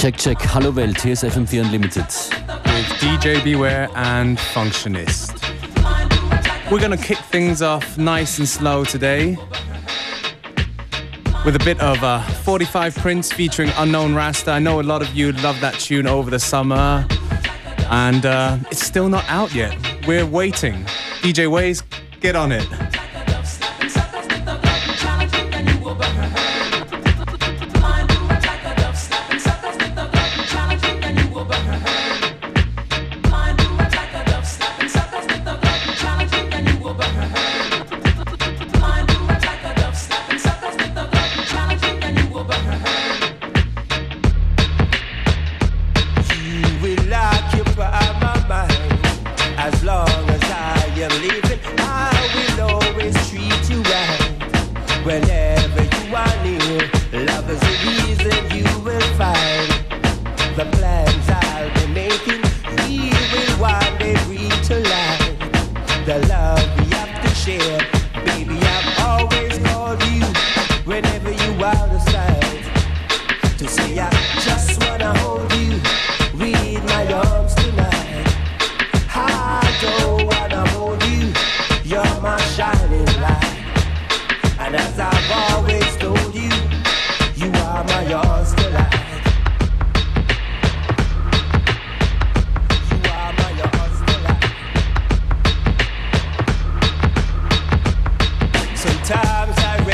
Check, check. Hallo Welt, hier ist FM4 Unlimited. With DJ Beware and Functionist. We're gonna kick things off nice and slow today with a bit of uh, 45 Prince featuring Unknown Rasta. I know a lot of you love that tune over the summer, and uh, it's still not out yet. We're waiting. DJ Ways, get on it.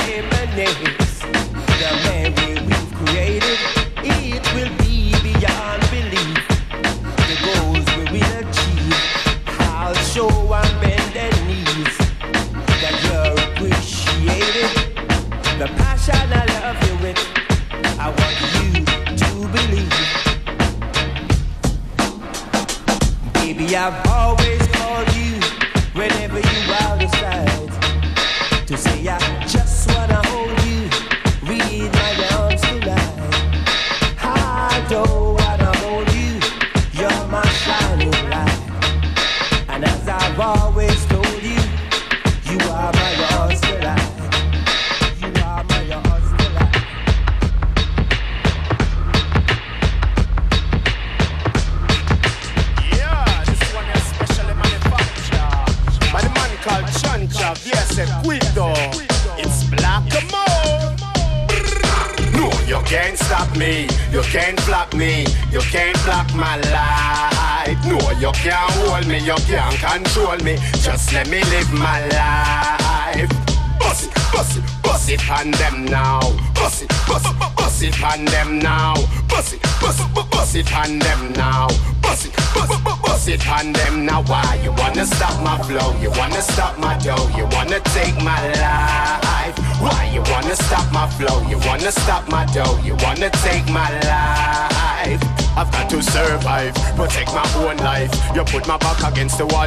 name, my name.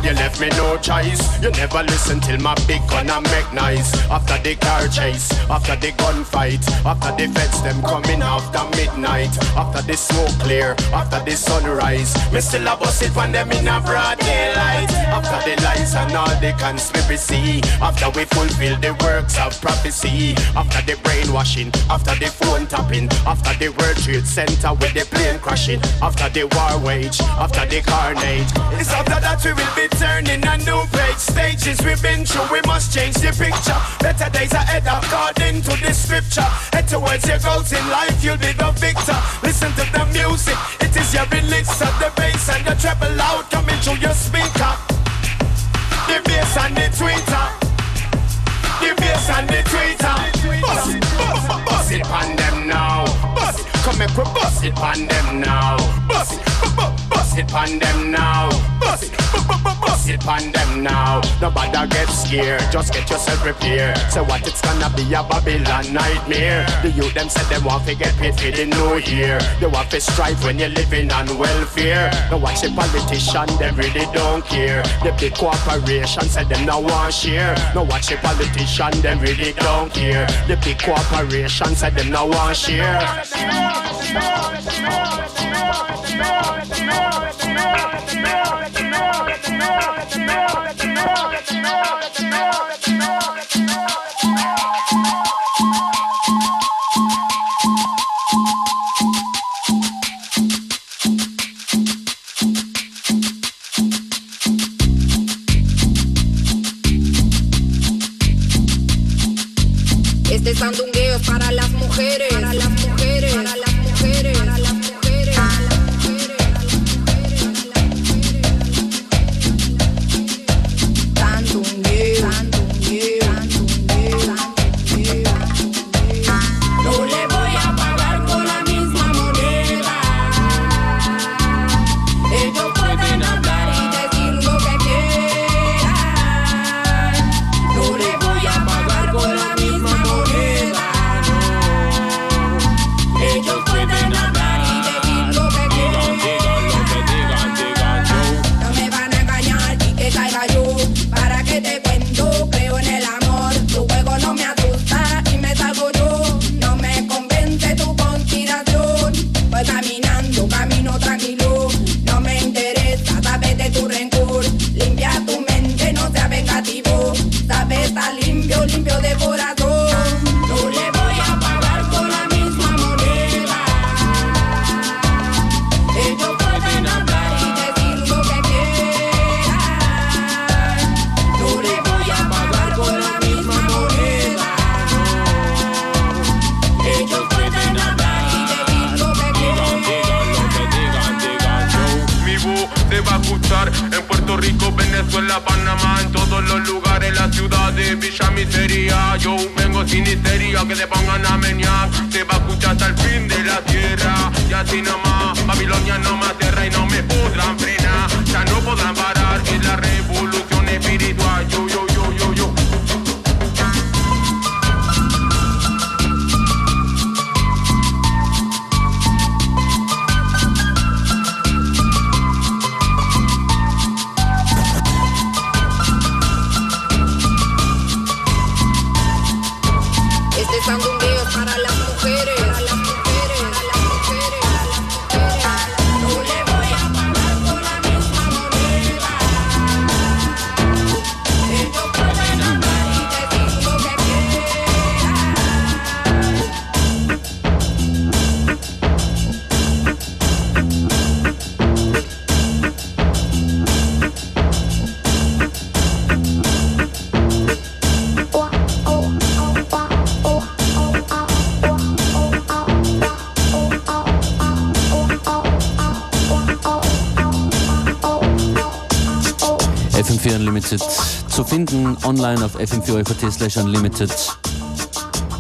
You left me no choice. You never listen till my big gun and make noise. After the car chase, after the gunfight, after the feds them coming after midnight, after the smoke clear, after the sunrise. Me still a bust it when them in a broad daylight. After the lies and all the conspiracy, after we fulfill the works of prophecy, after the brainwashing, after the phone tapping, after the World Trade Center with the plane crashing, after the war wage, after the carnage. It's after that we will be turning a new page. Stages we've been through, we must change the picture. Better days ahead according to the scripture. Head towards your goals in life, you'll be the victor. Listen to the music, it is your release of the bass and the treble loud coming through your speaker. The bass and the tweeter. The bass and the tweeter. Bust it, bust it on them now. Bust come make we bust it on them now. Bust it, bust it on them now. Bust it, bust it on them now. Nobody get scared, just get yourself prepared. Say what it's gonna be a Babylon nightmare. The youth them said them want to get paid for the new year. They want to strive when you're living on welfare. Now watch the politician, they really don't care. The big corporation said them now want share. Now watch the politician, they really don't care. The big corporation said them now want share. Este sandungueo es para las mujeres, para las mujeres, para las mujeres, para las mujeres. online auf fm4.at slash unlimited.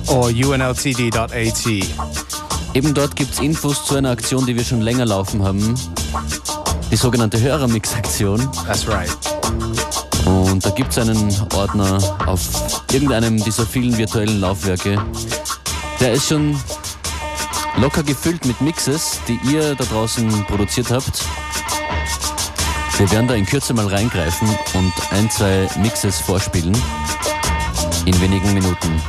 Or unltd.at. Eben dort gibt es Infos zu einer Aktion, die wir schon länger laufen haben. Die sogenannte Hörermix-Aktion. That's right. Und da gibt es einen Ordner auf irgendeinem dieser vielen virtuellen Laufwerke. Der ist schon locker gefüllt mit Mixes, die ihr da draußen produziert habt. Wir werden da in Kürze mal reingreifen und ein, zwei Mixes vorspielen. In wenigen Minuten.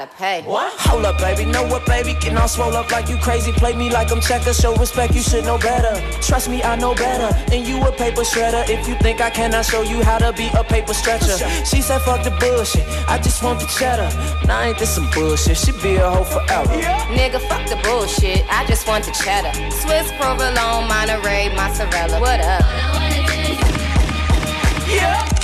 Gotta pay. What? Hold up, baby, know what, baby? Can I swole up like you crazy. Play me like I'm checker, show respect, you should know better. Trust me, I know better. And you a paper shredder. If you think I cannot show you how to be a paper stretcher. She said, fuck the bullshit, I just want the cheddar. Now ain't this some bullshit? She be a hoe forever. Nigga, fuck the bullshit. I just want the cheddar. Swiss provolone, Monterey, mozzarella. What up? Yeah. Yeah.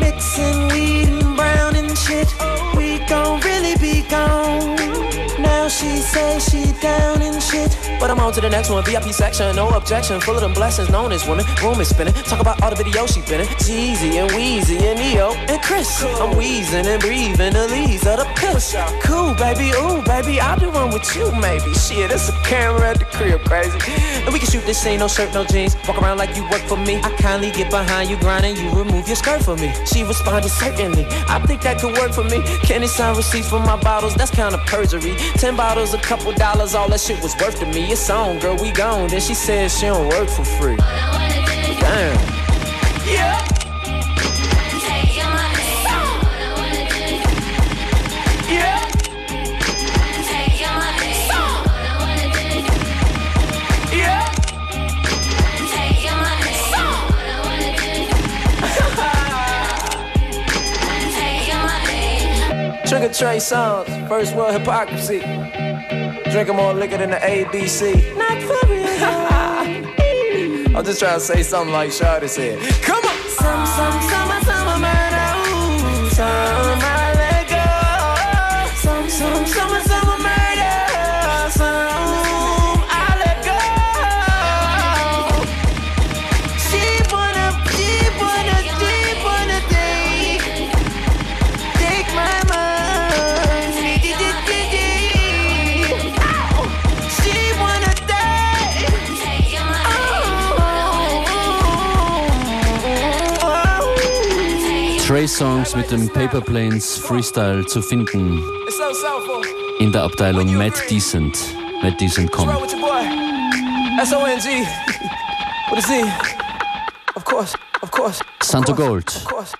Mixing weed and brown and shit. We gon' really be gone. Now she say she down and shit. But I'm on to the next one. VIP section, no objection. Full of them blessings known as women. Room is spinning. Talk about all the videos she been in. Jeezy and Weezy and Ne-Yo and Chris. I'm wheezing and breathing the leaves of the piss. Cool, baby. Ooh, baby. I'll do one with you, maybe. Shit, it's a camera at the crib, crazy. And we can shoot this ain't no shirt, no jeans. Walk around like you work for me. I kindly get behind you, grind, and you remove your skirt for me. She responded, certainly. I think that could work for me. It sign receipts for my bottles? That's kind of perjury. Ten bottles, a couple dollars, all that shit was worth to me. It's on, girl, we gone. Then she said she don't work for free. Damn. Yeah. Trigger Trey Songz, first world hypocrisy. Drinking more liquor than the ABC. Not for real. I'm just trying to say something like Shawty said. Come on! Some, some, summer, summer murder. Ooh, some I let go. Some, some, summer, Songs mit dem Paper Planes Freestyle zu finden It's so soulful. in der Abteilung Mad Decent. Mad Decent Com. with your boy. S O N G. With a Z. Of course, of course. Santogold. Of course,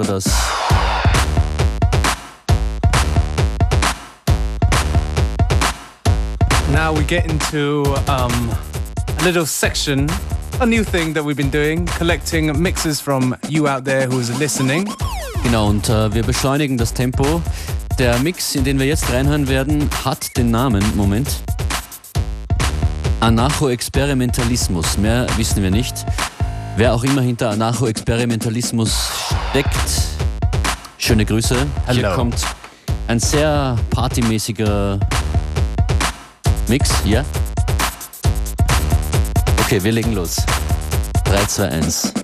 war das. Now we get into um, a little section, a new thing that we've been doing, collecting mixes from you out there who's listening. Genau, und äh, wir beschleunigen das Tempo. Der Mix, in den wir jetzt reinhören werden, hat den Namen, Moment, Anarcho-Experimentalismus. Mehr wissen wir nicht. Wer auch immer hinter Anarcho-Experimentalismus steckt, schöne Grüße. Hier Hello. kommt ein sehr partymäßiger Mix, ja? Okay, wir legen los. 3, 2, 1.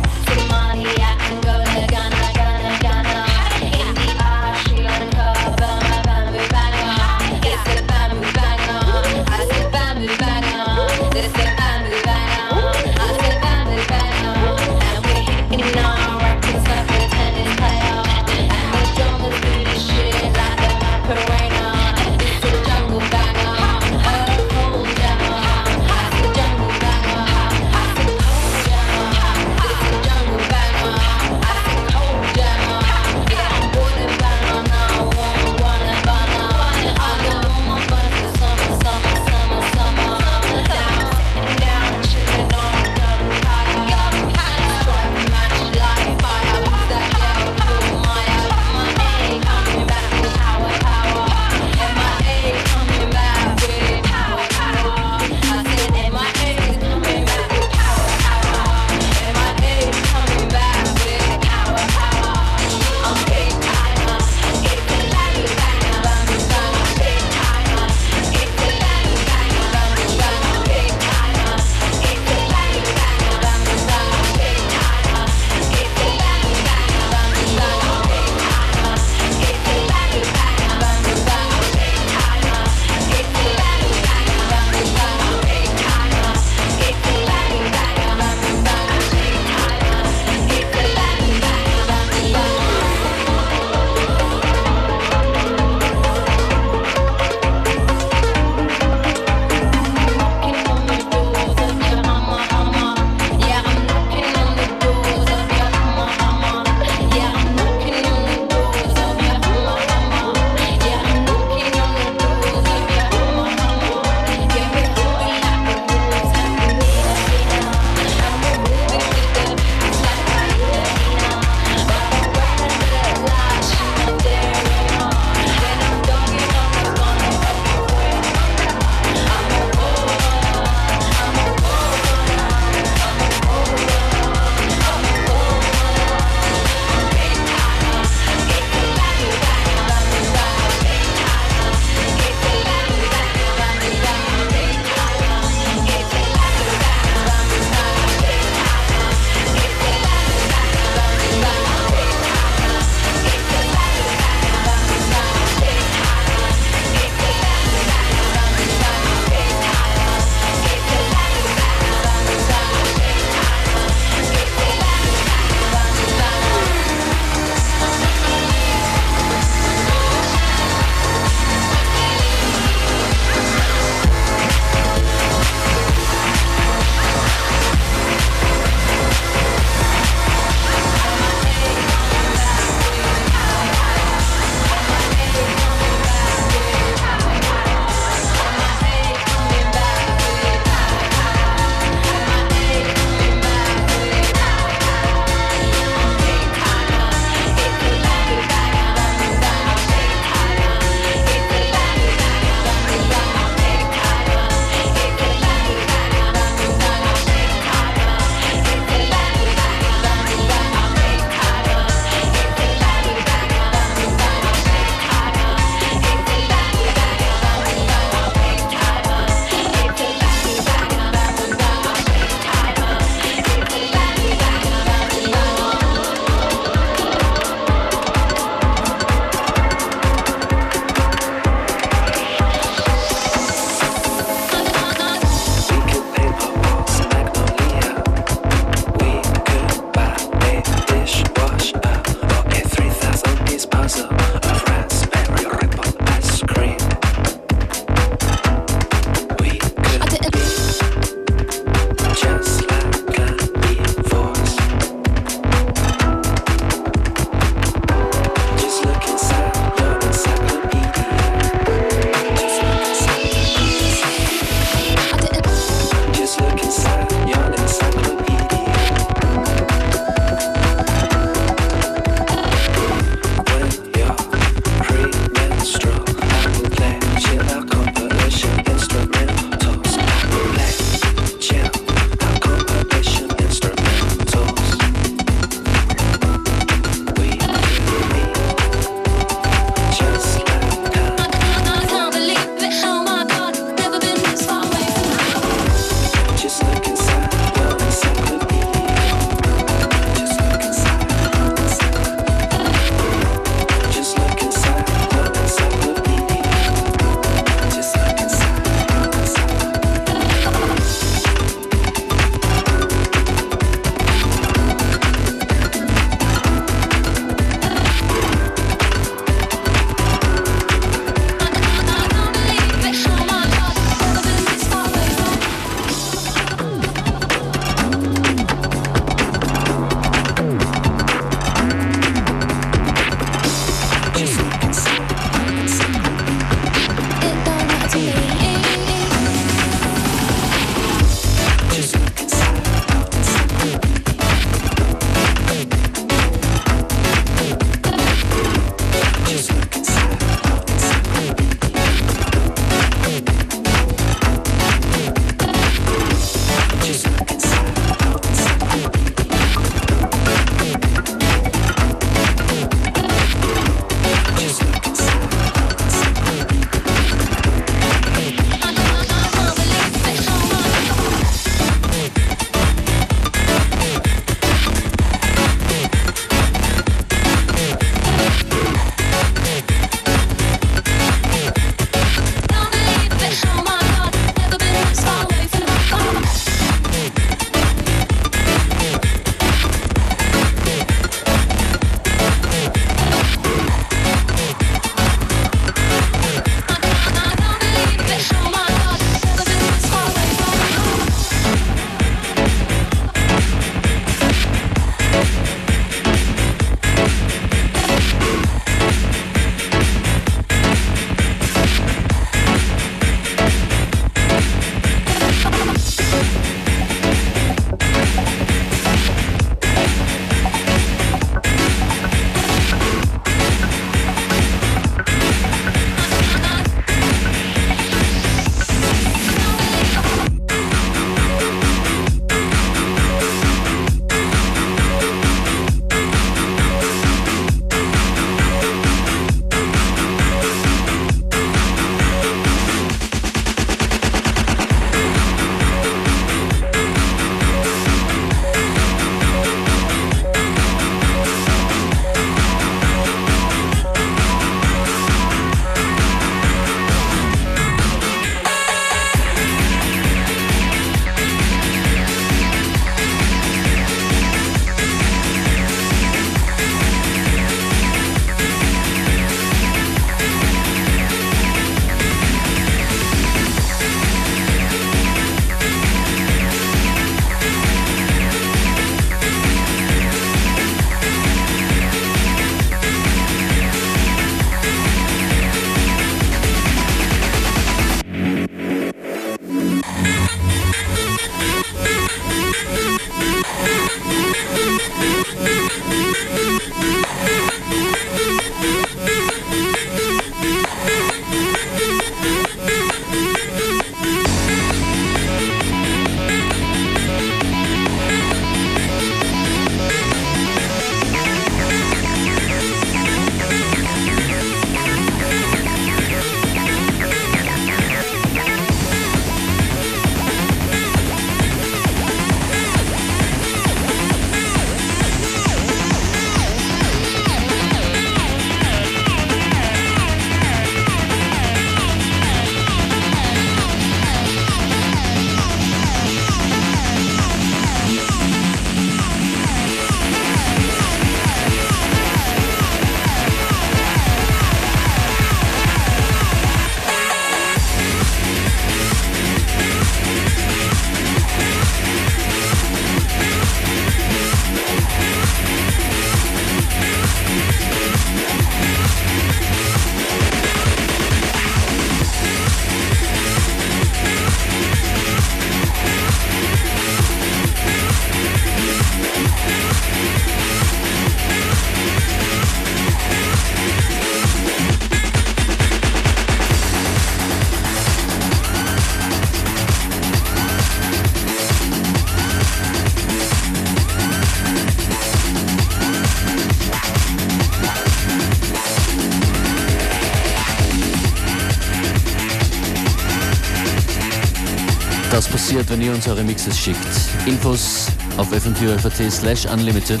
uns eure Mixes schickt. Infos auf fm4 slash unlimited.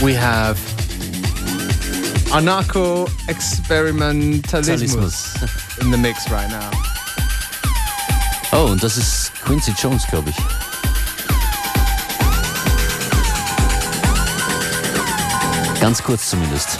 We have Anarcho Experimentalismus in the mix right now. Oh, und das ist Quincy Jones, glaube ich. Ganz kurz zumindest.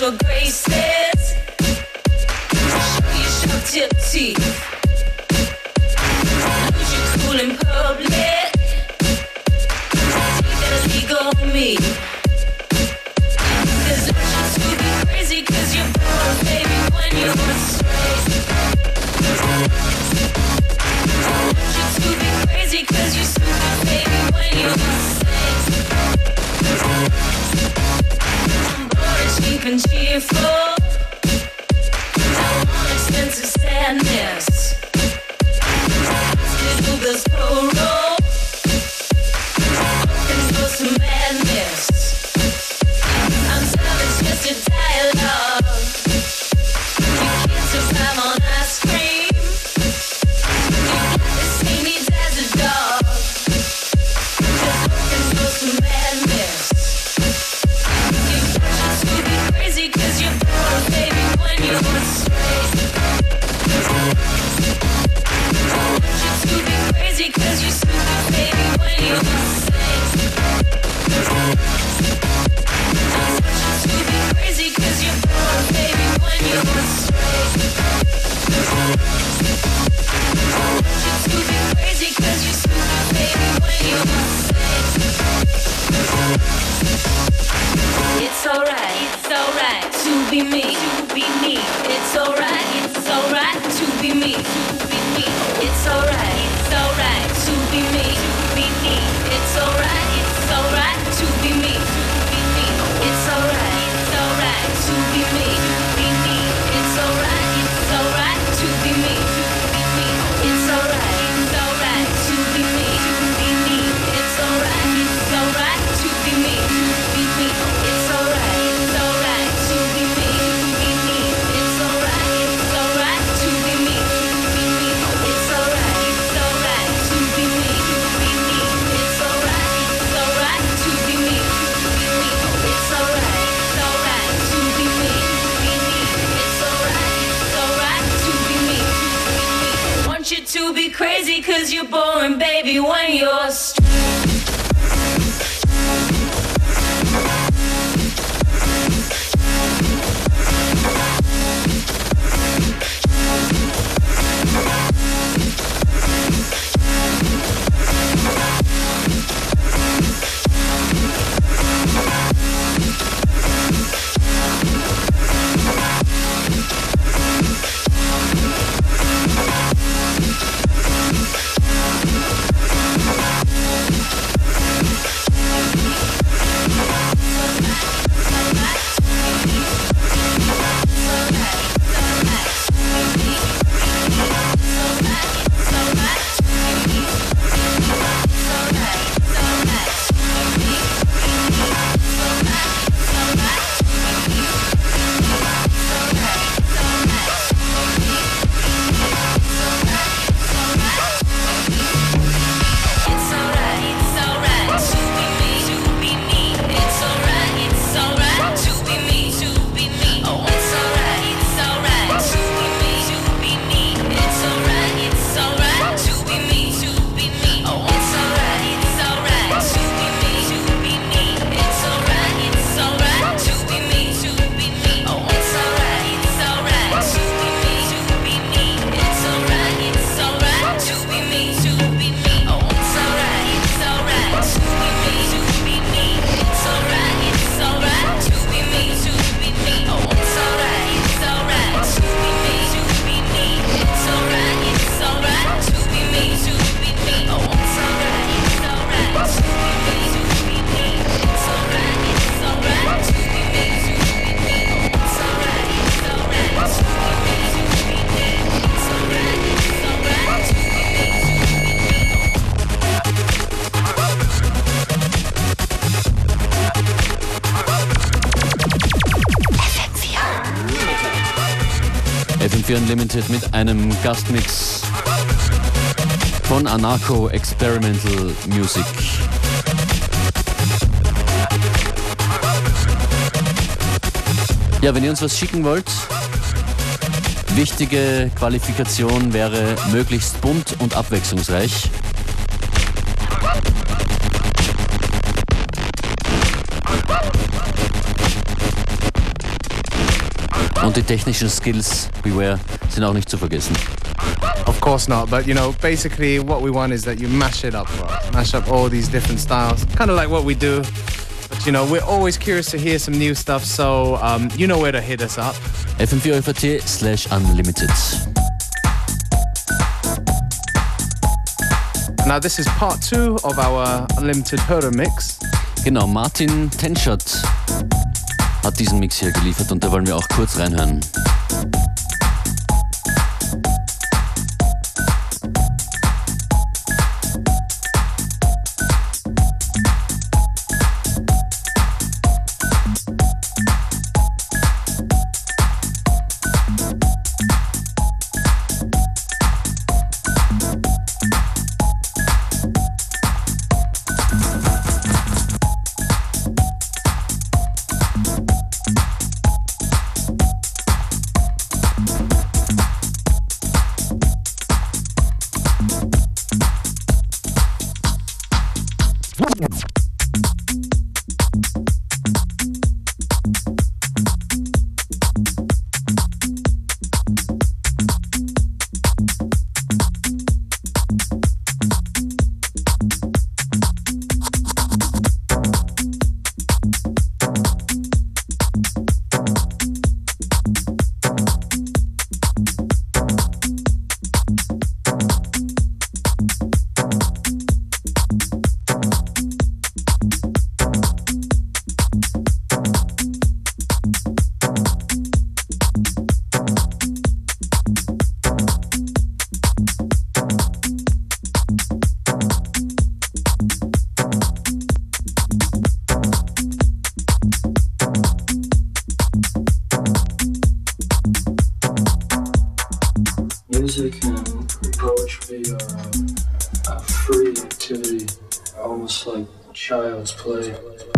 your graces. Show your sharp teeth. Hold your cool in public. Take that as on me. There's no chance to be crazy, cause you're born, baby, when you're straight. to be crazy, cause you're stupid, baby, when you're and cheerful. I want expensive sadness. Digital this pro roll. It's alright, it's alright to be me, to be me. It's alright. FM4 Unlimited mit einem Gastmix von Anarcho Experimental Music. Ja, wenn ihr uns was schicken wollt, wichtige Qualifikation wäre möglichst bunt und abwechslungsreich. Und die technischen Skills, beware, auch nicht zu vergessen. Of course not, but you know, basically what we want is that you mash it up us. Mash up all these different styles, kind of like what we do. But you know, we're always curious to hear some new stuff, so um, you know where to hit us up. fm4 slash unlimited. Now this is part two of our Unlimited Hörer Mix. Genau, Martin Tenschert hat diesen Mix hier geliefert und da wollen wir auch kurz reinhören. music and poetry are a free activity, almost like child's play.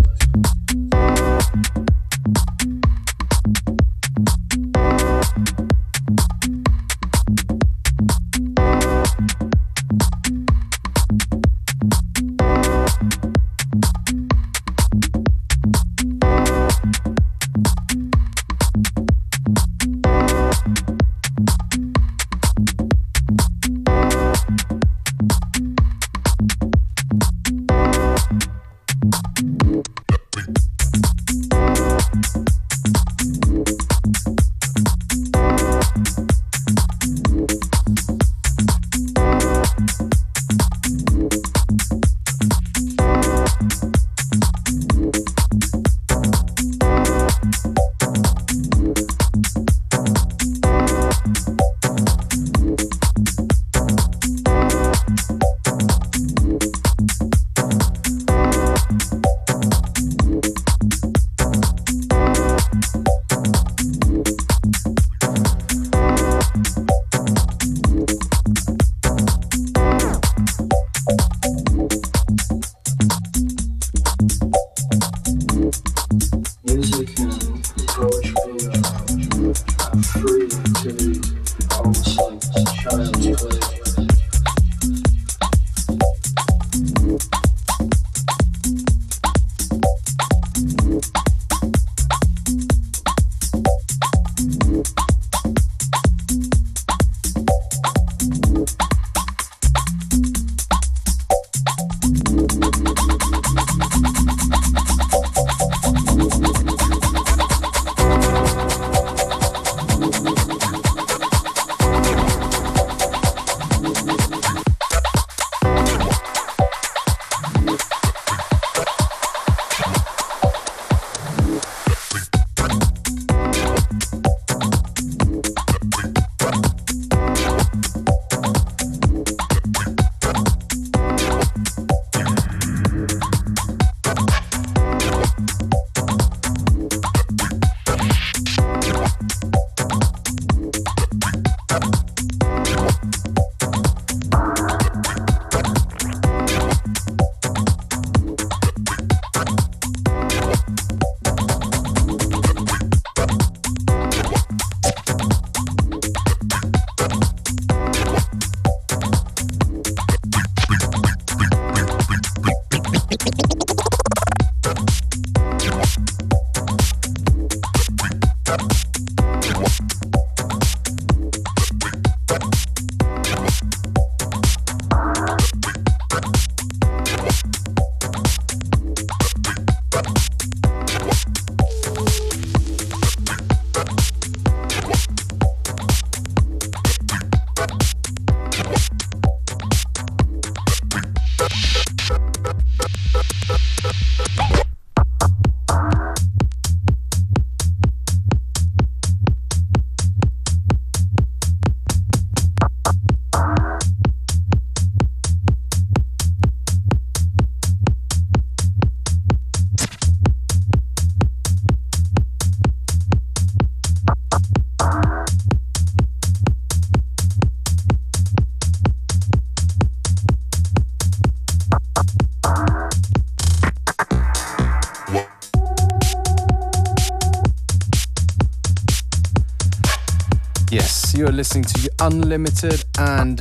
Listening to Unlimited, and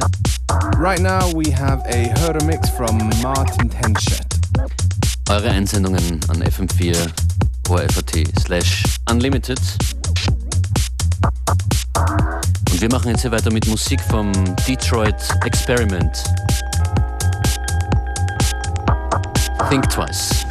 right now we have a Hörer mix from Martin Tenschet. Eure Einsendungen an FM4 ORFAT slash Unlimited. Und wir machen jetzt hier weiter mit Musik vom Detroit Experiment. Think Twice.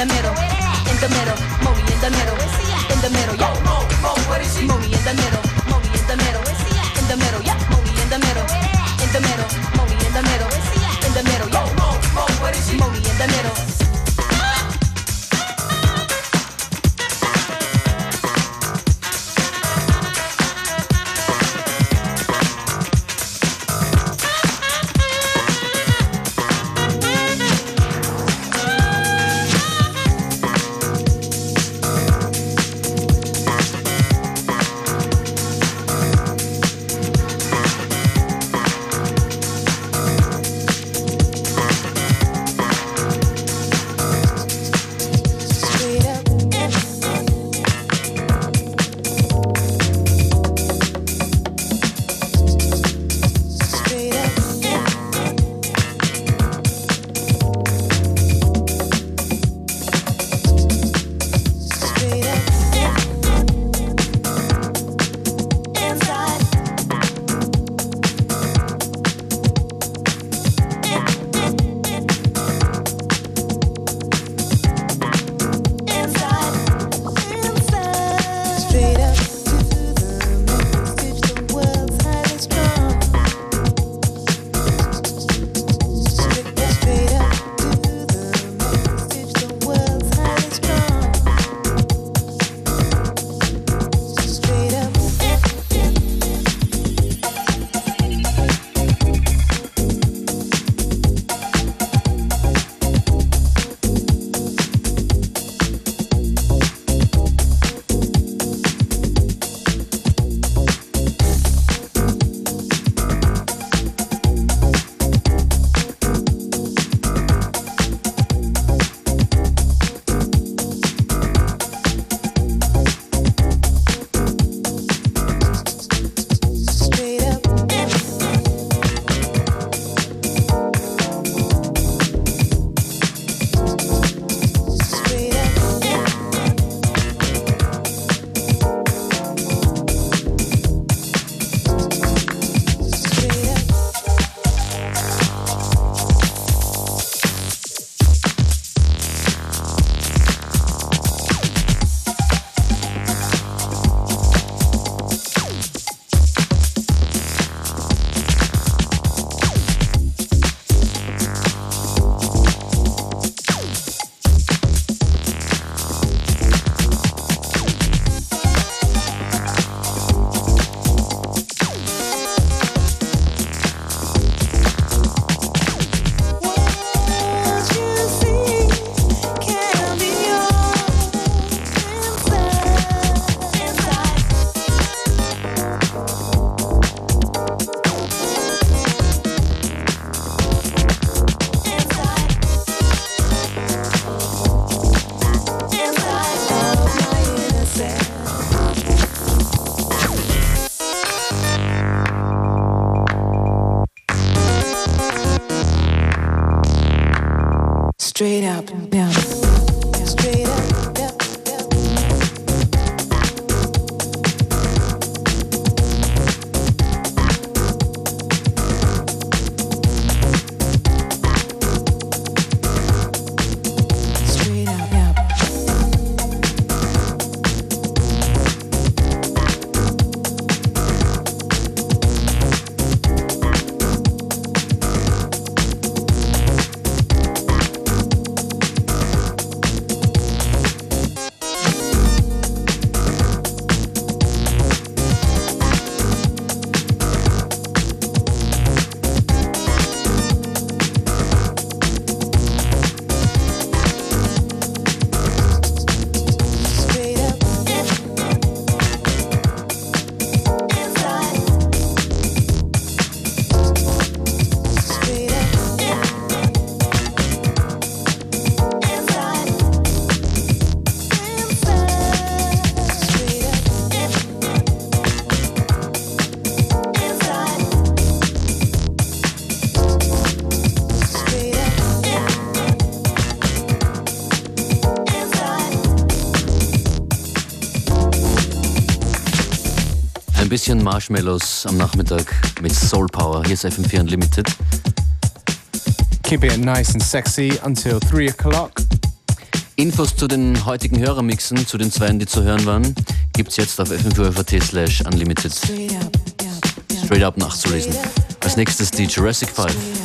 the middle, in the middle, Monie in the middle, in the middle, yeah. Mo, in the middle, Monie in the middle, in the middle, yeah. Monie in the middle, in the middle, Monie in the middle, in the middle, yeah. Mo, in the middle. Marshmallows am Nachmittag mit Soul Power. Hier ist FM4 Unlimited. Keeping it nice and sexy until 3 o'clock. Infos zu den heutigen Hörermixen, zu den zweien, die zu hören waren, gibt es jetzt auf fm4 slash unlimited. Straight up nachzulesen. Als nächstes die Jurassic 5.